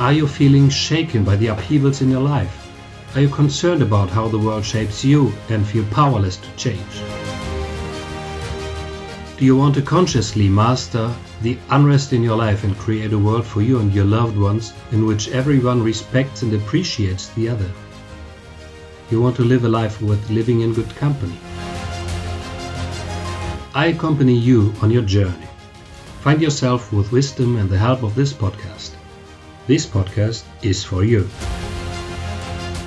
Are you feeling shaken by the upheavals in your life? Are you concerned about how the world shapes you and feel powerless to change? Do you want to consciously master the unrest in your life and create a world for you and your loved ones in which everyone respects and appreciates the other? You want to live a life worth living in good company. I accompany you on your journey. Find yourself with wisdom and the help of this podcast. This podcast is for you.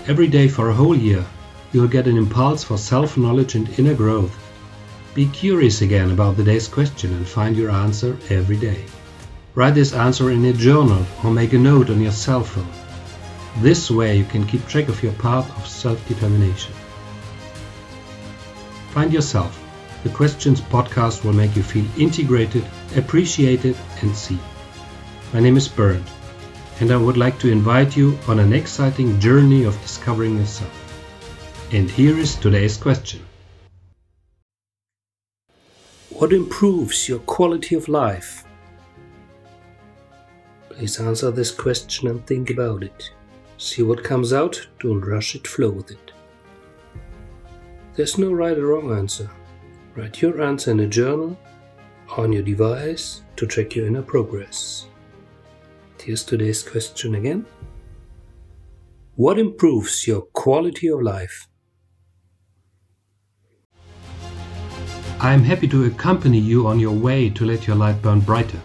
Every day for a whole year, you'll get an impulse for self knowledge and inner growth. Be curious again about the day's question and find your answer every day. Write this answer in a journal or make a note on your cell phone. This way you can keep track of your path of self determination. Find yourself. The Questions podcast will make you feel integrated, appreciated, and seen. My name is Bernd and I would like to invite you on an exciting journey of discovering yourself. And here is today's question What improves your quality of life? Please answer this question and think about it. See what comes out, don't rush it, flow with it. There's no right or wrong answer. Write your answer in a journal on your device to track your inner progress. Here's today's question again. What improves your quality of life? I am happy to accompany you on your way to let your light burn brighter.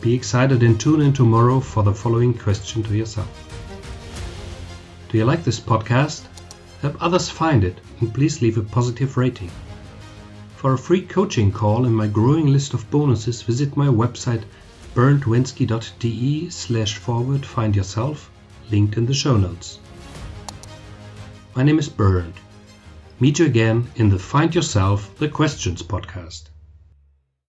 Be excited and tune in tomorrow for the following question to yourself. Do you like this podcast? Help others find it and please leave a positive rating. For a free coaching call and my growing list of bonuses, visit my website berndwenske.de slash forward find yourself, linked in the show notes. My name is Bernd. Meet you again in the Find Yourself the Questions podcast.